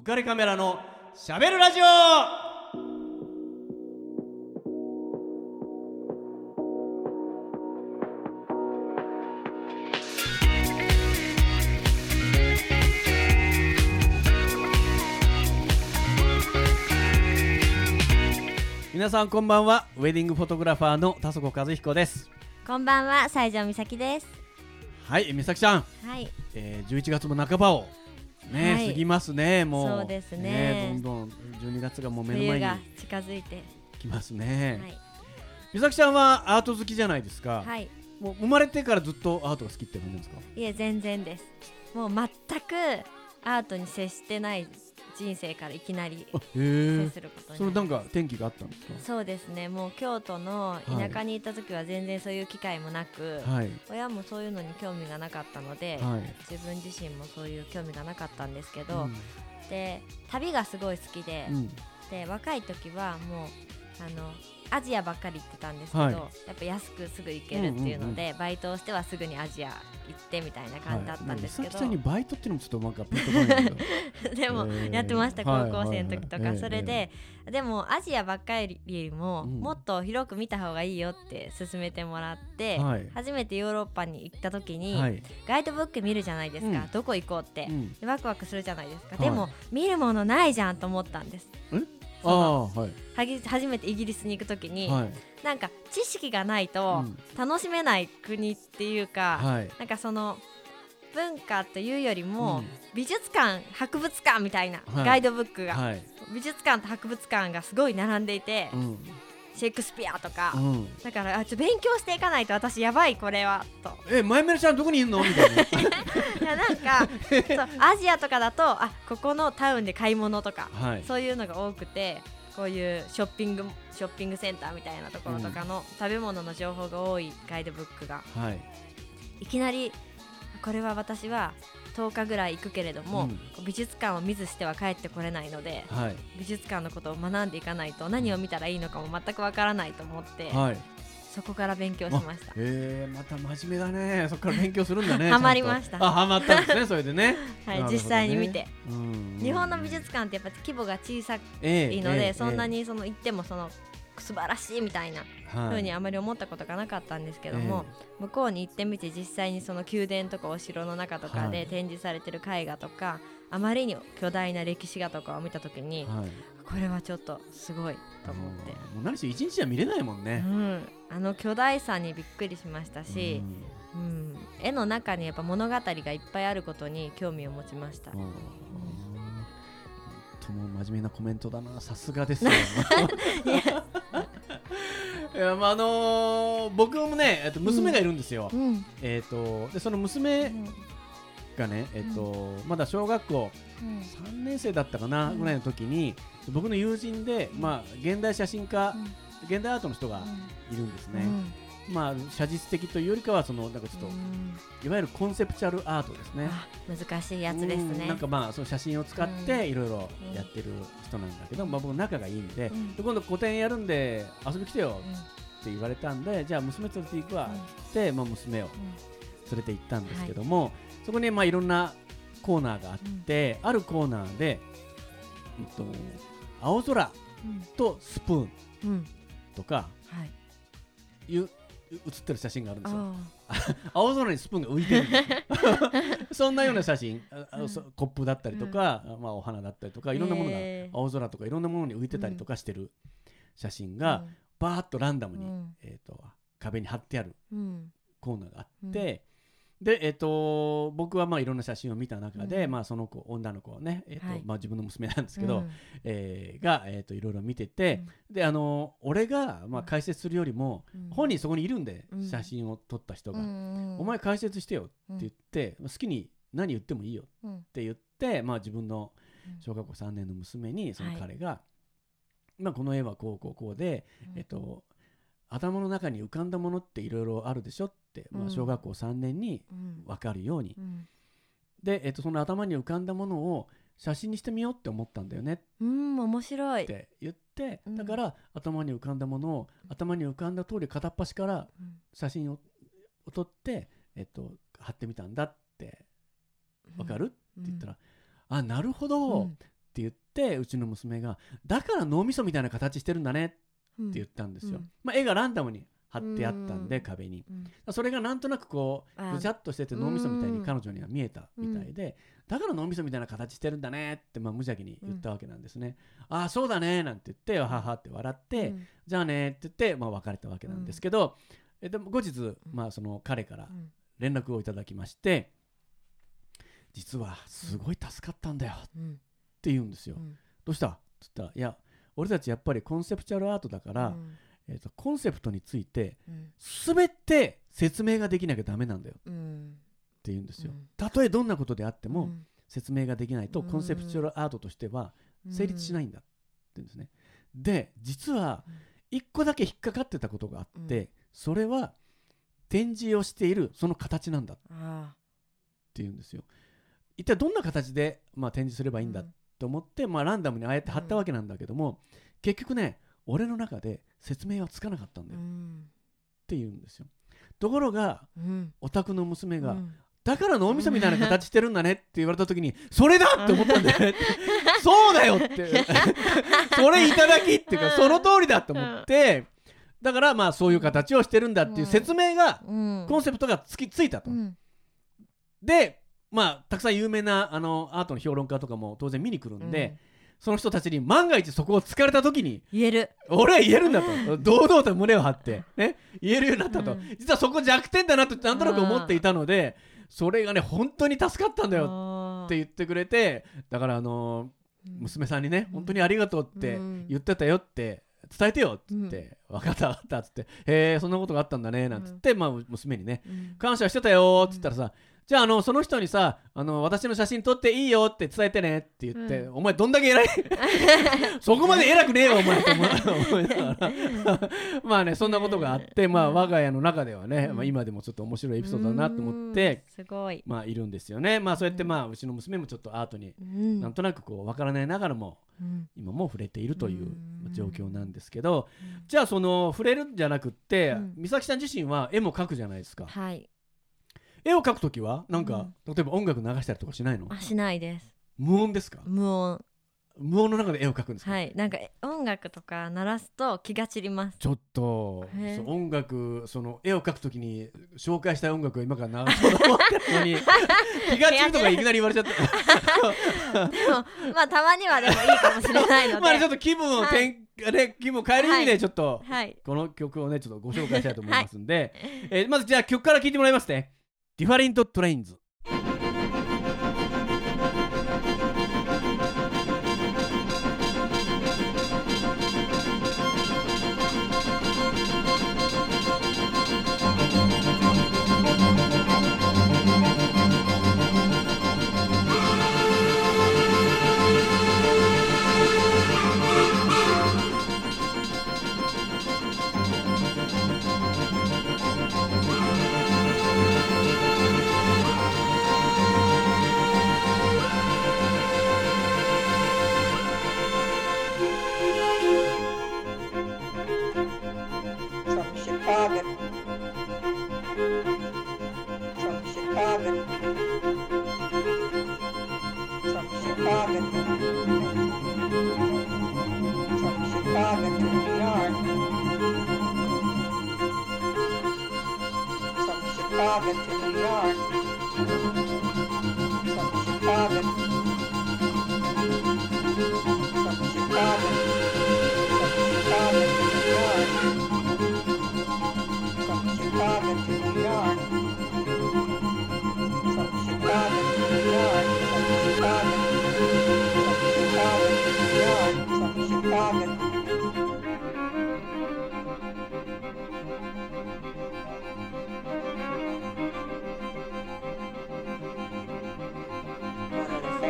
浮かれカメラのしゃべるラジオ。皆さんこんばんは。ウェディングフォトグラファーの田底和彦です。こんばんは、西条美咲です。はい美咲ちゃん、はい、えー、11月も半ばをね、はい。過ぎますねもう。そうですね。どんどん12月がもう目の前に近づいて。来ますね、はい、美咲ちゃんはアート好きじゃないですか、はい、もう生まれてからずっとアートが好きって感じなんですかいえ、全然です。もう全くアートに接してない人生からいきなり接することにそれなん。か転機があったんですか？そうですね、もう京都の田舎に行った時は全然そういう機会もなく、はい。親もそういうのに興味がなかったので、はい。自分自身もそういう興味がなかったんですけうど、ん。で旅がすごい好きで、うん。で若い時はもうあのアジアばっかり行ってたんですけど、はい。やっぱ安くすぐ行けるっていうので、バイトをしてはすぐにアジア行ってみたいな感じだったんですけど、はい、にバイトっていうのもちょっとなんか でもやってましたはい高校生の時とか、はいはいそれで、でもアジアばっかりよりも、うん。もっと広く見た方がいいよって勧めてもらって、はい。初めてヨーロッパに行った時に、はい、ガイドブック見るじゃないですか、うん。どこ行こうって。う、ん、でワクワクするじゃないですか、はい。でも見るものないじゃんと思ったんですはい。はぎ初めてイギリスに行く時に、はい。なんか知識がないとうん。楽しめない国っていうか、はい。なんかその文化というよりも、うん。美術館博物館みたいな、はい。ガイドブックが、はい。美術館と博物館がすごい並んでいて、うんシェイクスピアとか、うん。だからあちょっと勉強していかないと私やばいこれはと。え前村ちゃんどこにいんの？みたいな。いやなんか そうアジアとかだとあここのタウンで買い物とか、はい。そういうのが多くてこういうショッピングショッピングセンターみたいなところとかの食べ物の情報が多いガイドブックが。はい。いきなりこれは私は10日ぐらい行くけれども、うん。美術館を見ずしては帰ってこれないのではい。美術館のことを学んでいかないと何を見たらいいのかも全くわからないと思って、はい。そこから勉強しました。えー、また真面目だね。そこから勉強するんだね ハマりました。あハマったんですねそれでね。はい、ね。実際に見て、うん。日本の美術館ってやっぱ規模が小さええいので、ええそんなにその行ってもその素晴らしいみたいなはい。風にあまり思ったことがなかったんですけども、向こうに行ってみて実際にその宮殿とかお城の中とかはい。で展示されてる絵画とか、あまりに巨大な歴史画とかを見た時に、はい。これはちょっとすごいと思って、うん。もう何しろ一日じゃ見れないもんうね、ん、あの巨大さにびっくりしましたし、うん。絵の中にやっぱ物語がいっぱいあることに興味を持ちました。うん。うん。とも真面目なコメントだな。さすがですよ。いやまああのー僕もね、えっと、娘がいるんですよ、うん。えっ、とでその娘がね、えっ、とまだ小学校うん。3年生だったかなぐらいの時に僕の友人で、まあ、現代写真家、現代アートの人がいるんですね、まあ写実的というよりかはそのなんかちょっと、うん。いわゆるコンセプチュアルアートですね。あ難しいやつですね。うんなんかまあその写真を使っうていろいろやってる人なんだけど、まあ僕仲がいいんで,、うん。で今度個展やるんで遊び来てよって言われたんで、じゃあ娘連れて行くわって、まあ、娘を連れて行ったんですけども、そこにまあいろんなコーナーがあって、あるコーナーで、えっと、青空とスプーンとかはい。いう写ってる写真があるんですよ。あ 青空にスプーンが浮いてる そんなような写真。コップだったりとか、まあ、お花だったりとかいろんなものが青空とかいろんなものに浮いてたりとかしてる写真が、バーッとランダムに、うん。えー、と壁に貼ってあるうん。コーナーがあって、で、えー、と僕はまあいろんな写真を見た中で、うん。まあ、その子女の子はね、えーとはい。まあ、自分の娘なんですけど、うん。えーが、えー、といろいろ見てて、であの俺が、まあ、解説するよりも、うん。本人そこにいるんで、うん。写真を撮った人が。うんお前解説してよって言って、好きに何言ってもいいようん。って言って、まあ、自分の小学校3年の娘にその彼が、まあ、この絵はこうこうこうで、うん。えっと、頭の中に浮かんだものっていろいろあるでしょって、まあ、うん。小学校3年にうん。分かるように、うん。で、えっと、その頭に浮かんだものを写真にしてみようって思ったんだよね。っうん面白い。て言って、うん。だから頭に浮かんだものを頭に浮かんだ通り片っ端からうん。写真をを撮って、えっと、貼ってみたんだって。わかる、って言ったら、あなるほど、って言ってうちの娘がだから脳みそみたいな形してるんだねって言ったんですよ、まあ、絵がランダムに貼ってあったんで、壁に、それがなんとなくこうぐちゃっとしてて脳みそみたいに彼女には見えたみたいで、だから脳みそみたいな形してるんだねって、まあ、無邪気に言ったわけなんですね、ああそうだねなんて言ってははって笑って、じゃあねって言って、まあ、別れたわけなんですけど、えでも後日、まあ、その彼から連絡をいただきまして、実はすごい助かったんだよって言うんですよ、どうした？っつったらいや俺たちやっぱりコンセプチュアルアートだから、えーと、コンセプトについて、すべて説明ができなきゃダメなんだよ、って言うんですよ、たとえどんなことであっても、説明ができないとコンセプチュアルアートとしては成立しないんだって言うんですね。で実は1個だけ引っかかってたことがあって、それは展示をしているその形なんだっていうんですよ。一体どんな形で、まあ、展示すればいいんだと思って、まあ、ランダムにああやって貼ったわけなんだけども、結局ね俺の中で説明はつかなかったんだよ、って言うんですよ。ところが、お宅の娘が、だから脳みそみたいな形してるんだねって言われた時にそれだ!って思ったんだよね そうだよ!って それいただきっていうかその通りだと思ってだからまあそういう形をしてるんだっていう説明が、コンセプトがつきついたと。でまあたくさん有名なあのアートの評論家とかも当然見に来るんで、その人たちに万が一そこを突かれた時に言える。俺は言えるんだと。堂々と胸を張って、ね、言えるようになったと、実はそこ弱点だなとなんとなく思っていたのでそれがね本当に助かったんだよって言ってくれてだからあの娘さんにね本当にありがとうって言ってたよって伝えてよっつって、うん、分かった分かったっつってへえそんなことがあったんだねなんつって、うん、まあ娘にね、うん、感謝してたよっつったらさ、じゃああのその人にさあの私の写真撮っていいよって伝えてねって言って、うん、お前どんだけ偉い？そこまで偉くねえよお前と思いながらまあねそんなことがあってまあ我が家の中ではね、まあ、今でもちょっと面白いエピソードだなと思ってすごい。まあいるんですよね。まあそうやってまあうちの娘もちょっとアートになんとなくこう分からないながらも今も触れているという状況なんですけどじゃあその触れるんじゃなくって美咲さん自身は絵も描くじゃないですか。はい絵を描くときはなんか、例えば音楽流したりとかしないの？あしないです。無音ですか？無音。無音の中で絵を描くんですか？はい。なんか音楽とか鳴らすと気が散ります。ちょっと音楽その絵を描くときに紹介したい音楽を今から流そうと思ってるのに 気が散るとかいきなり言われちゃったでもまあたまにはでもいいかもしれないので。まあちょっと気分を転、はい。ね、気分を変える意味でちょっと、はい、この曲をねちょっとご紹介したいと思いますんで、はい、えー、まずじゃあ曲から聴いてもらいますね Different Trains。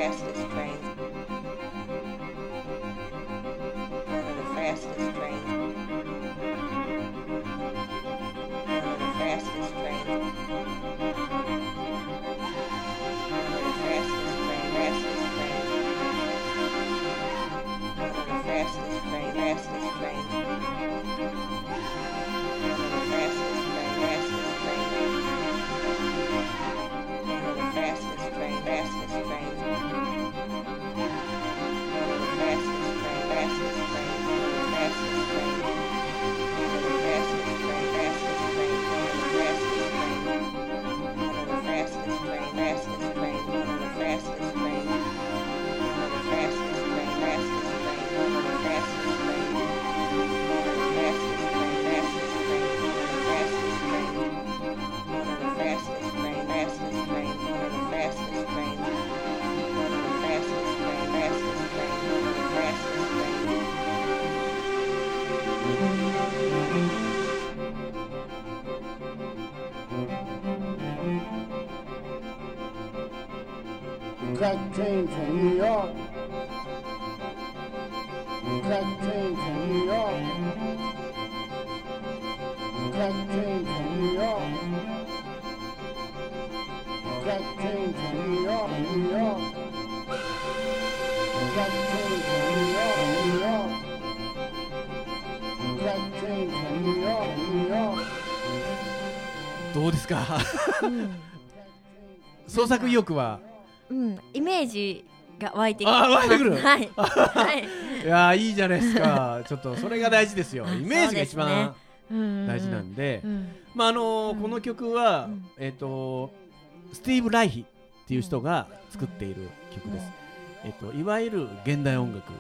grass is crazy. Train to New York. Cut train to New York. Cut train to New York. Cut train to New York, New York. Cut train to New York, New York. Cut train to New York, New York. どうですか、うん創作意欲はージが湧いてきあ湧いてくる。はい、はい、いやいいじゃないですか。ちょっとそれが大事ですよ。イメージが一番大事なんで、まああのこの曲は、えっ、とスティーブ・ライヒっていう人が作っている曲です、えっ、といわゆる現代音楽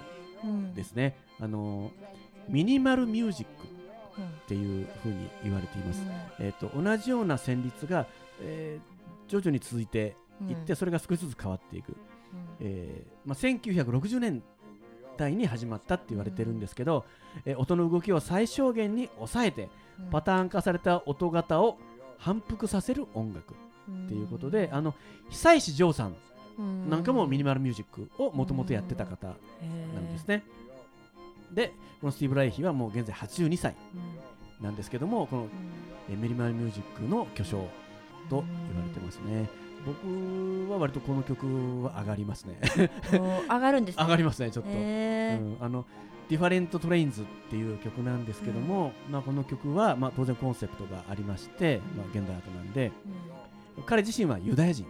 ですね、あのミニマルミュージックっていうふうに言われています、えっ、と同じような旋律が、えー、徐々に続いていって、それが少しずつ変わっていく、えーまあ、1960年代に始まったって言われてるんですけど、えー、音の動きを最小限に抑えて、パターン化された音型を反復させる音楽っていうことで、あの久石譲さんなんかもミニマルミュージックをもともとやってた方なんですね。でこのスティーブ・ライヒはもう現在82歳なんですけどもこの、えミニマルミュージックの巨匠と言われてますね。僕は割とこの曲は上がりますね。上がるんです、ね、上がりますねちょっと、うん、あの Different Trains っていう曲なんですけども、うん、まあこの曲はまあ当然コンセプトがありまして、まあ現代アートなんで、うん、彼自身はユダヤ人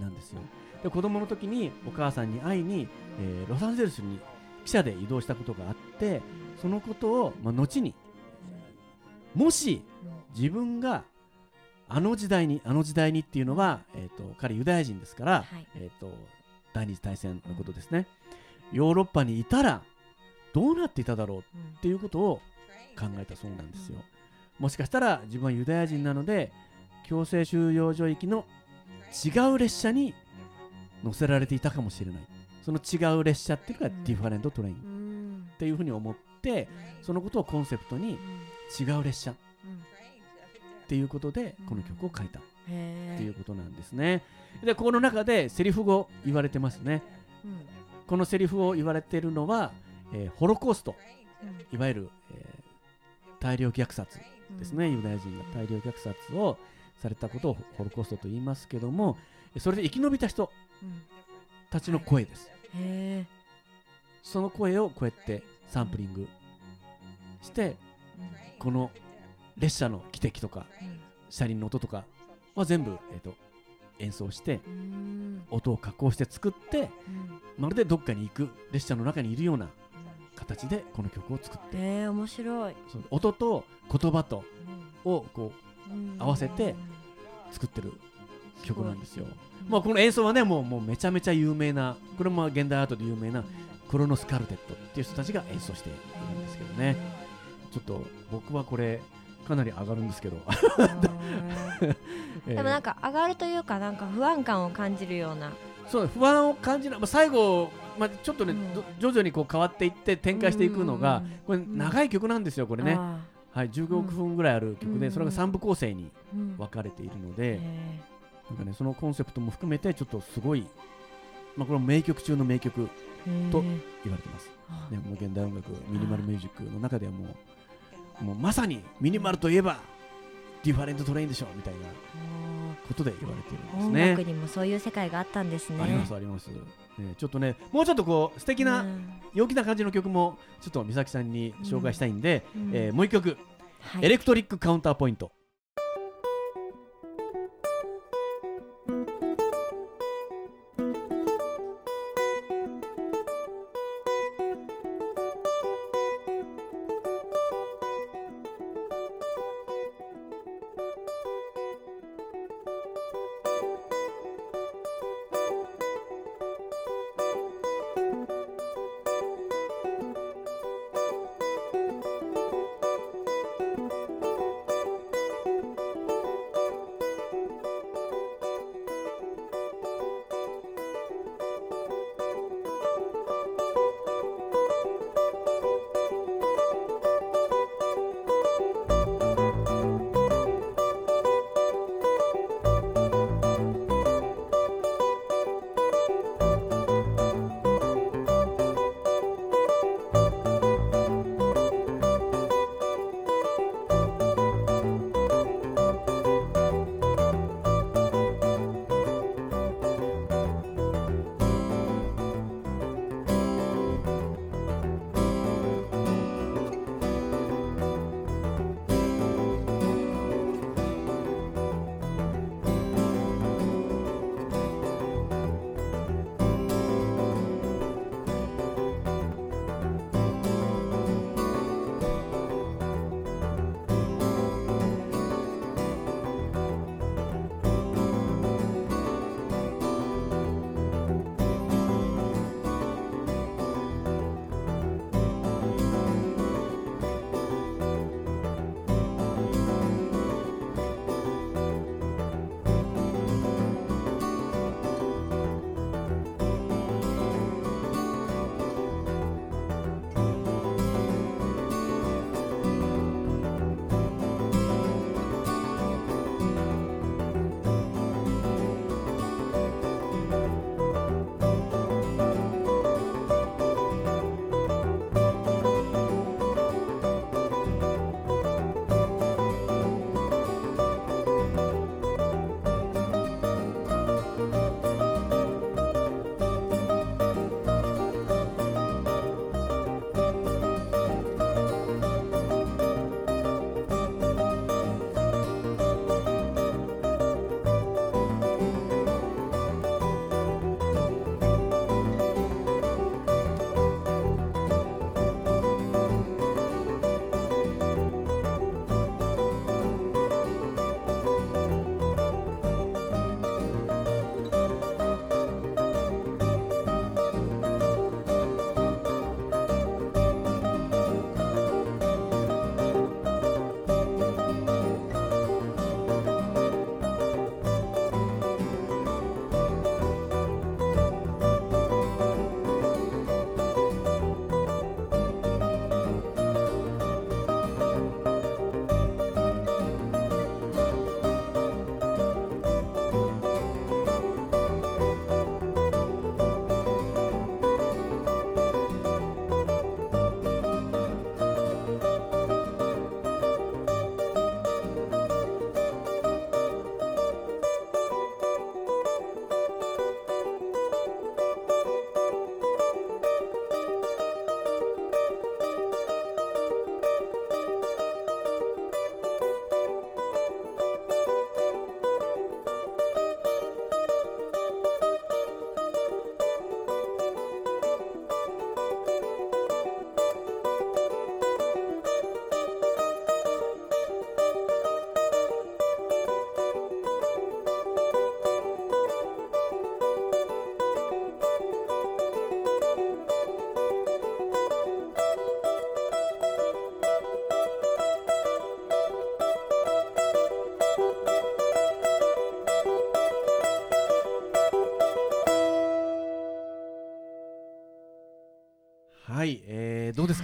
なんですよ。で子供の時にお母さんに会いに、えー、ロサンゼルスに汽車で移動したことがあってそのことをまあ後にもし自分があの時代にあの時代にっていうのは、えーと、彼ユダヤ人ですから、はい、えーと、第二次大戦のことですね、ヨーロッパにいたらどうなっていただろうっていうことを考えたそうなんですよ、もしかしたら自分はユダヤ人なので強制収容所行きの違う列車に乗せられていたかもしれない。その違う列車っていうのが Different Train。っていうふうに思ってそのことをコンセプトに違う列車っていうことでこの曲を書いた。っていうことなんですね。でこの中でセリフ語言われてますね。うん、このセリフを言われてるのは、えー、ホロコースト、うん、いわゆる、えー、大量虐殺ですね、うん、ユダヤ人が大量虐殺をされたことをホロコーストと言いますけどもそれで生き延びた人たちの声です、はい、その声をこうやってサンプリングして、この列車の汽笛とか、車輪の音とかは全部、えーと、演奏して音を加工して作って、まるでどっかに行く列車の中にいるような形でこの曲を作って、えー、面白い。音と言葉とをこう合わせて作ってる曲なんですよ。まあ、この演奏はねもうもうめちゃめちゃ有名なこれも現代アートで有名なクロノスカルテットっていう人たちが演奏しているんですけどね。ちょっと僕はこれかなり上がるんですけど。でもなんか 上がるというかなんか不安感を感じるような。そう不安を感じる、まあ、最後、まあ、ちょっとね、うん、徐々にこう変わっていって展開していくのが、これ長い曲なんですよこれね、はい、15分ぐらいある曲で、それが3部構成に分かれているので、なんかねそのコンセプトも含めてちょっとすごい、まあ、これも名曲中の名曲と言われてます、ね、もう現代音楽ミニマルミュージックの中ではもうもうまさにミニマルといえば Different Train でしょみたいなことで言われているんですね。音楽にもそういう世界があったんですね。ありますあります。ね、ちょっとねもうちょっとこう素敵な、陽気な感じの曲もちょっと美咲さんに紹介したいんで、うん、えー、もう一曲、はい、エレクトリックカウンターポイント。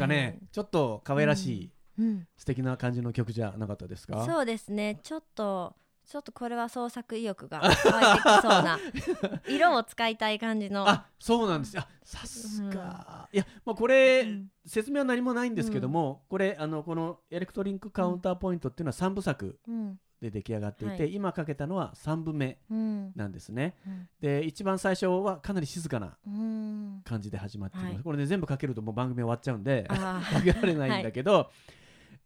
かね、はい、ちょっと可愛らしい、うん、素敵な感じの曲じゃなかったですか？そうですね。ちょっとちょっとこれは創作意欲が湧いてきそうな 色を使いたい感じの。あそうなんです。よさすが、うん、いや、まあ、これ、うん、説明は何もないんですけども、うん、これあのこのエレクトリンクカウンターポイントっていうのは3部作で出来上がっていて、はい、今かけたのは3部目なんですね、で一番最初はかなり静かな感じで始まっています、はい、これね全部かけるともう番組終わっちゃうんで かけられないんだけど、はい、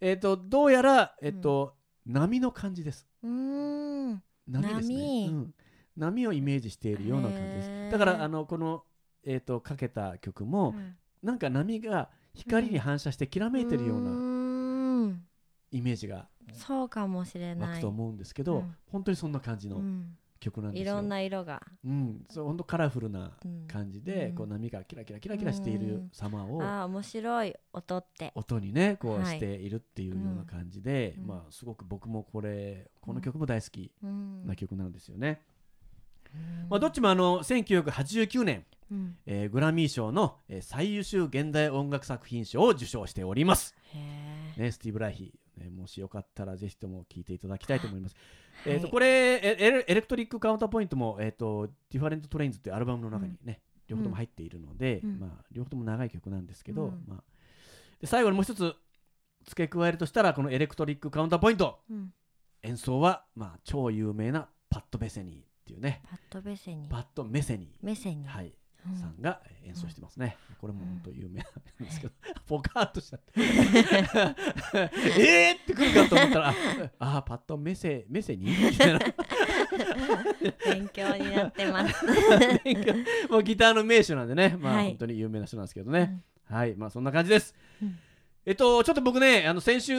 えっ、ー、とどうやらえっ、ー、と、波の感じです。波ですね、うん、波をイメージしているような感じです。だからあのこのえっ、ー、とかけた曲も、うん、なんか波が光に反射してきらめいてるようなイメージがそうかもしれない。湧くと思うんですけど、うん、本当にそんな感じの曲なんですよ。いろんな色が、うん、そう本当カラフルな感じで、うん、こう波がキラキラキラキラしている様を、うん、あ面白い音って。音にねこうしているっていうような感じで、はい、まあすごく僕もこれこの曲も大好きな曲なんですよね。まあ、どっちもあの1989年、うん、えー、グラミー賞の、えー、最優秀現代音楽作品賞を受賞しております。ね、スティーブ・ライヒね、もしよかったらぜひとも聞いていただきたいと思います。はい、えっ、とこれ Electric Counterpoint もえっ、ー、と Different Trains っていうアルバムの中にね、うん、両方とも入っているので、うん、まあ両方とも長い曲なんですけど、うん、まあで最後にもう一つ付け加えるとしたらこの Electric Counterpoint、演奏はまあ超有名なパッドベセニーっていうね。パッドベセニー。パットメセニー。メセニー。はい。さんが演奏してますね、うん、これも本当有名なんですけど、ポカーっとしちゃってえーってくるかと思ったらああパッとメセメセにみたいな。勉強になってます。もうギターの名手なんでね。まあ、はい、本当に有名な人なんですけどね、うん、はい。まあそんな感じです、うん、えっとちょっと僕ねあの先週、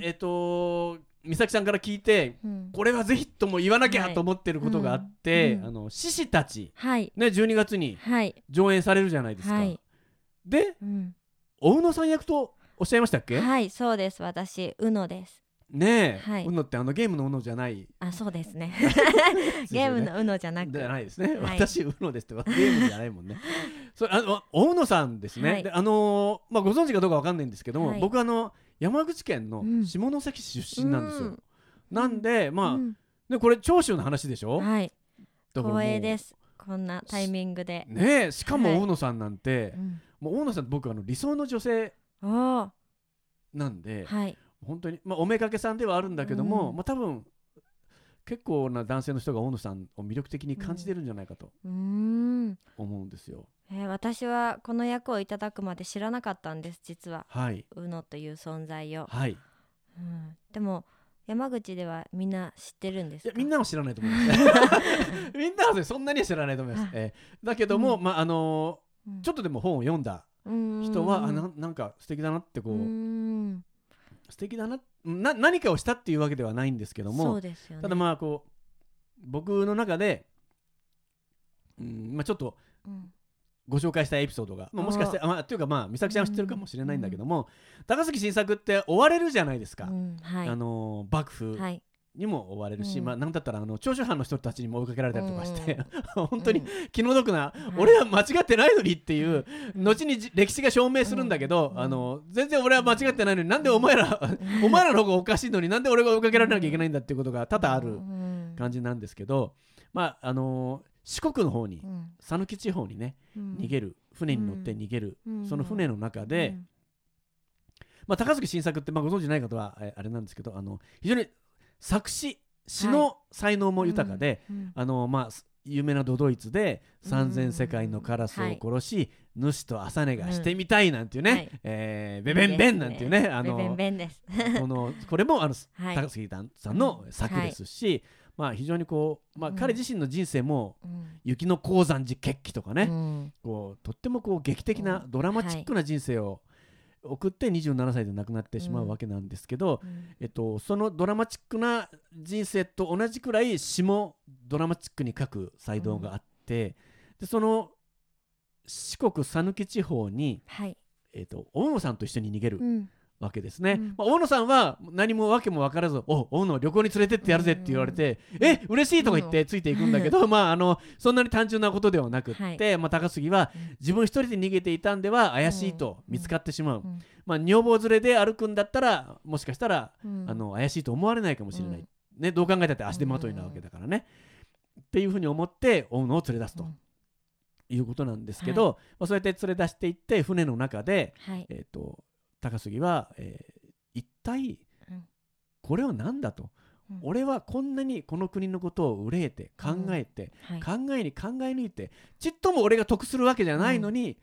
えっと美咲さんから聞いて、うん、これはぜひとも言わなきゃと思ってることがあって、はい、あの獅子たち、はい、ね、12月に上演されるじゃないですか。はい、で、うん、おうのさん役とおっしゃいましたっけ？はいそうです。私うのです。ねえ、はい、ってあのゲームのうのじゃない。あそうです ね。ゲームのうのじゃなく。じゃないですね、はい、私うのですってゲームじゃないもんね。それあの大野さんですね、はい、であのー、まあご存知かどうかわかんないんですけども、僕あの山口県の下関市出身なんですよ、うん、なんでまあ、うん、でこれ長州の話でしょ？はい。光栄です。こんなタイミングで。ねしかも大野さんなんて、はい、もう大野さん僕あの理想の女性なんで、はい、本当にまあおめかけさんではあるんだけども、うん、まあ多分結構な男性の人が大野さんを魅力的に感じてるんじゃないかと思うんですよ。えー、私はこの役をいただくまで知らなかったんです実は、はい、宇野という存在を、はい。うん、でも山口ではみんな知ってるんですみんなは知らないと思います。みんなは、ね、そんなには知らないと思います、えー、だけども、うん、まああのーうん、ちょっとでも本を読んだ人は、うん、あななんか素敵だなってこう、うん、素敵だなな何かをしたっていうわけではないんですけども、ね、ただまあこう僕の中で、うんまあ、ちょっと、うん。ご紹介したエピソードが、まあ、もしかしてあ、まあ、っていうかまあ美咲ちゃん知ってるかもしれないんだけども、うん、高崎新作って追われるじゃないですか、うん。はい、あの幕府にも追われるし、はい、まあ、なんだったらあの長州藩の人たちにも追いかけられたりとかして、うん、本当に気の毒な、俺は間違ってないのにっていう、後に歴史が証明するんだけど、あの全然俺は間違ってないのになんでお前らお前らの方がおかしいのになんで俺が追いかけられなきゃいけないんだっていうことが多々ある感じなんですけど、まああの四国の方に讃岐、地方にね、逃げる船に乗って逃げる、その船の中で、まあ、高槻新作って、まあ、ご存知ない方はあれなんですけどあの非常に作詞詩の才能も豊かで、あのまあ有名なドドイツで三千世界のカラスを殺し、主と朝寝がしてみたいなんていうね、うえベベンベンなんていうね、あのこのこれもあの、高杉さんの作ですし、まあ、非常にこう、まあ、彼自身の人生も、雪の鉱山寺決起とかね、こうとってもこう劇的なドラマチックな人生を送って27歳で亡くなってしまうわけなんですけど、えっと、そのドラマチックな人生と同じくらい詩もドラマチックに書く才能があって、でその四国讃岐地方に、はい。えっと、大野さんと一緒に逃げるわけですね、うん、まあ、大野さんは何も訳も分からず「お大野旅行に連れてってやるぜ」って言われて「うん、え嬉しい!」とか言ってついていくんだけど、まああのそんなに単純なことではなくって、はい、まあ、高杉は自分一人で逃げていたんでは怪しいと見つかってしまう、まあ、女房連れで歩くんだったらもしかしたら、あの怪しいと思われないかもしれない、ね、どう考えたって足手まといなわけだからね、っていうふうに思って大野を連れ出すと。いうことなんですけど、はい、まあ、そうやって連れ出していって船の中で、はい、えーと高杉は、えー、一体これは何だと、うん、俺はこんなにこの国のことを憂えて考えて、うんはい、考えに考え抜いてちっとも俺が得するわけじゃないのに、うん、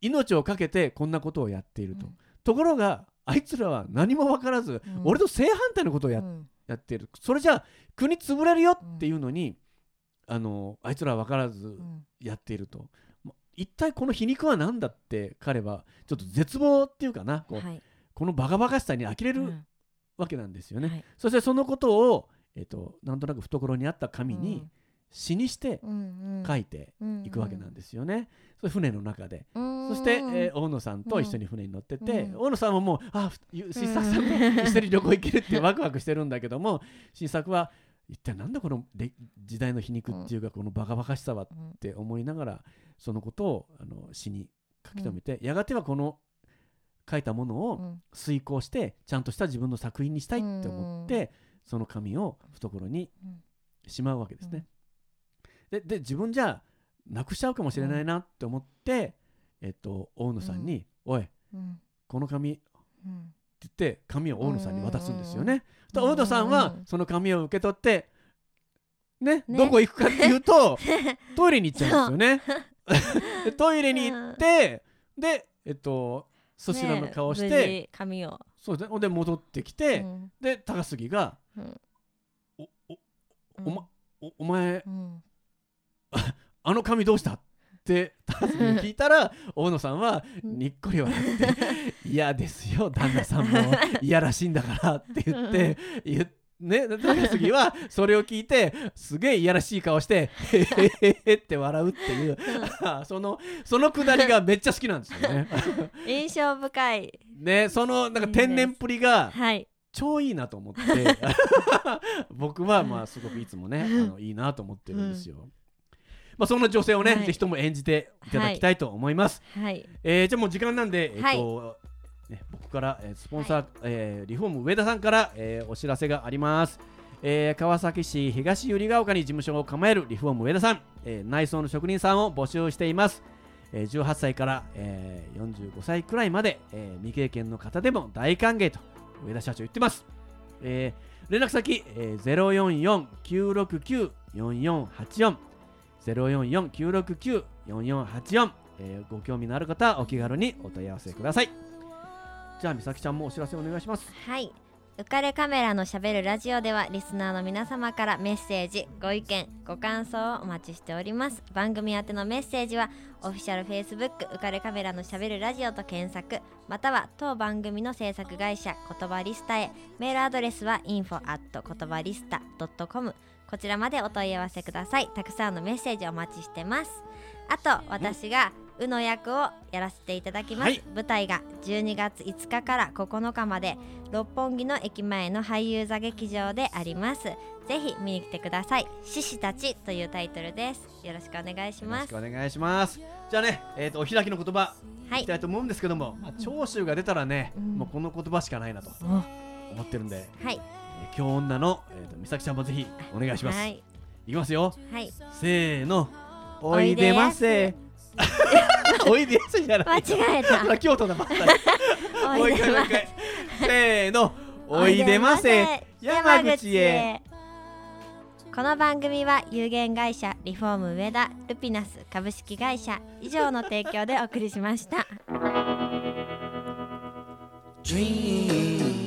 命を懸けてこんなことをやっていると、ところがあいつらは何も分からず、俺と正反対のことをや,、やっている。それじゃあ国潰れるよっていうのに、あのあいつらは分からずやっていると。一体この皮肉は何だって彼はちょっと絶望っていうかなこう、はい、このバカバカしさに呆れるわけなんですよね。はい、そしてそのことを、えーと、なんとなく懐にあった紙に詩にして書いていくわけなんですよね。それ船の中で、そして、えー、大野さんと一緒に船に乗ってて、大野さんももうあ新作さんと一緒に旅行行けるってワクワクしてるんだけども新作は一体なんだこの時代の皮肉っていうか、このバカバカしさはって思いながらそのことをあの詩に書き留めて、やがてはこの書いたものを遂行してちゃんとした自分の作品にしたいって思って、その紙を懐にしまうわけですね。でで自分じゃなくしちゃうかもしれないなって思って、えっと、大野さんに「おい、この紙、言って紙を大野さんに渡すんですよね。大野さんはその紙を受け取ってね、ね、どこ行くかっていうと トイレに行っちゃうんですよね。トイレに行って、でえっとそちらの顔して、ね、髪を。そうでで戻ってきて、うん、で高杉が「うん、おおお,、ま、おお前、うん、あの髪どうした?」って高杉に聞いたら大野さんはにっこり笑って「嫌ですよ旦那さんもいやらしいんだから」って言って言って。ね、高杉はそれを聞いてすげえいやらしい顔して「へへへへ」って笑うっていう そのそのくだりがめっちゃ好きなんですよね印象深いねそのなんか天然っぷりが、はい、超いいなと思って 僕はまあすごくいつもねあのいいなと思ってるんですよ。うんまあ、そんな女性をね、はい、ぜひとも演じていただきたいと思います。はい、えー、じゃあもう時間なんで、えっと、はい、ね、僕から、えー、スポンサー、はい、えー、リフォーム上田さんから、えー、お知らせがあります。えー、川崎市東百合ヶ丘に事務所を構えるリフォーム上田さん、えー、内装の職人さんを募集しています。えー、18歳から、えー、45歳くらいまで、えー、未経験の方でも大歓迎と上田社長言ってます。えー、連絡先、えー、044-969-4484 044-969-4484、えー、ご興味のある方はお気軽にお問い合わせください。じゃあ美咲ちゃんもお知らせお願いします。はい。浮かれカメラのしゃべるラジオではリスナーの皆様からメッセージご意見ご感想をお待ちしております。番組宛てのメッセージはオフィシャルフェイスブック浮かれカメラのしゃべるラジオと検索または当番組の制作会社言葉リスタへ。メールアドレスは info at 言葉リスタ .com こちらまでお問い合わせください。たくさんのメッセージお待ちしてます。あと私がうの役をやらせていただきます、はい、舞台が12月5日から9日まで六本木の駅前の俳優座劇場であります。ぜひ見に来てください。獅子たちというタイトルです。よろしくお願いします。よろしくお願いします。じゃあねえっ、ー、とお開きの言葉い。きたいと思うんですけども、まあ、長州が出たらね、うん、もうこの言葉しかないなと思ってるんで、はい。京女の、えーと、美咲ちゃんもぜひお願いします。はい、いきますよ。はい。せーの。おいでませ。おいでやすじゃない。間違えた。京都だま もう一回もう一回。せーの。おいでませ。山口へ。この番組は有限会社リフォーム上田ルピナス株式会社以上の提供でお送りしました。Dream.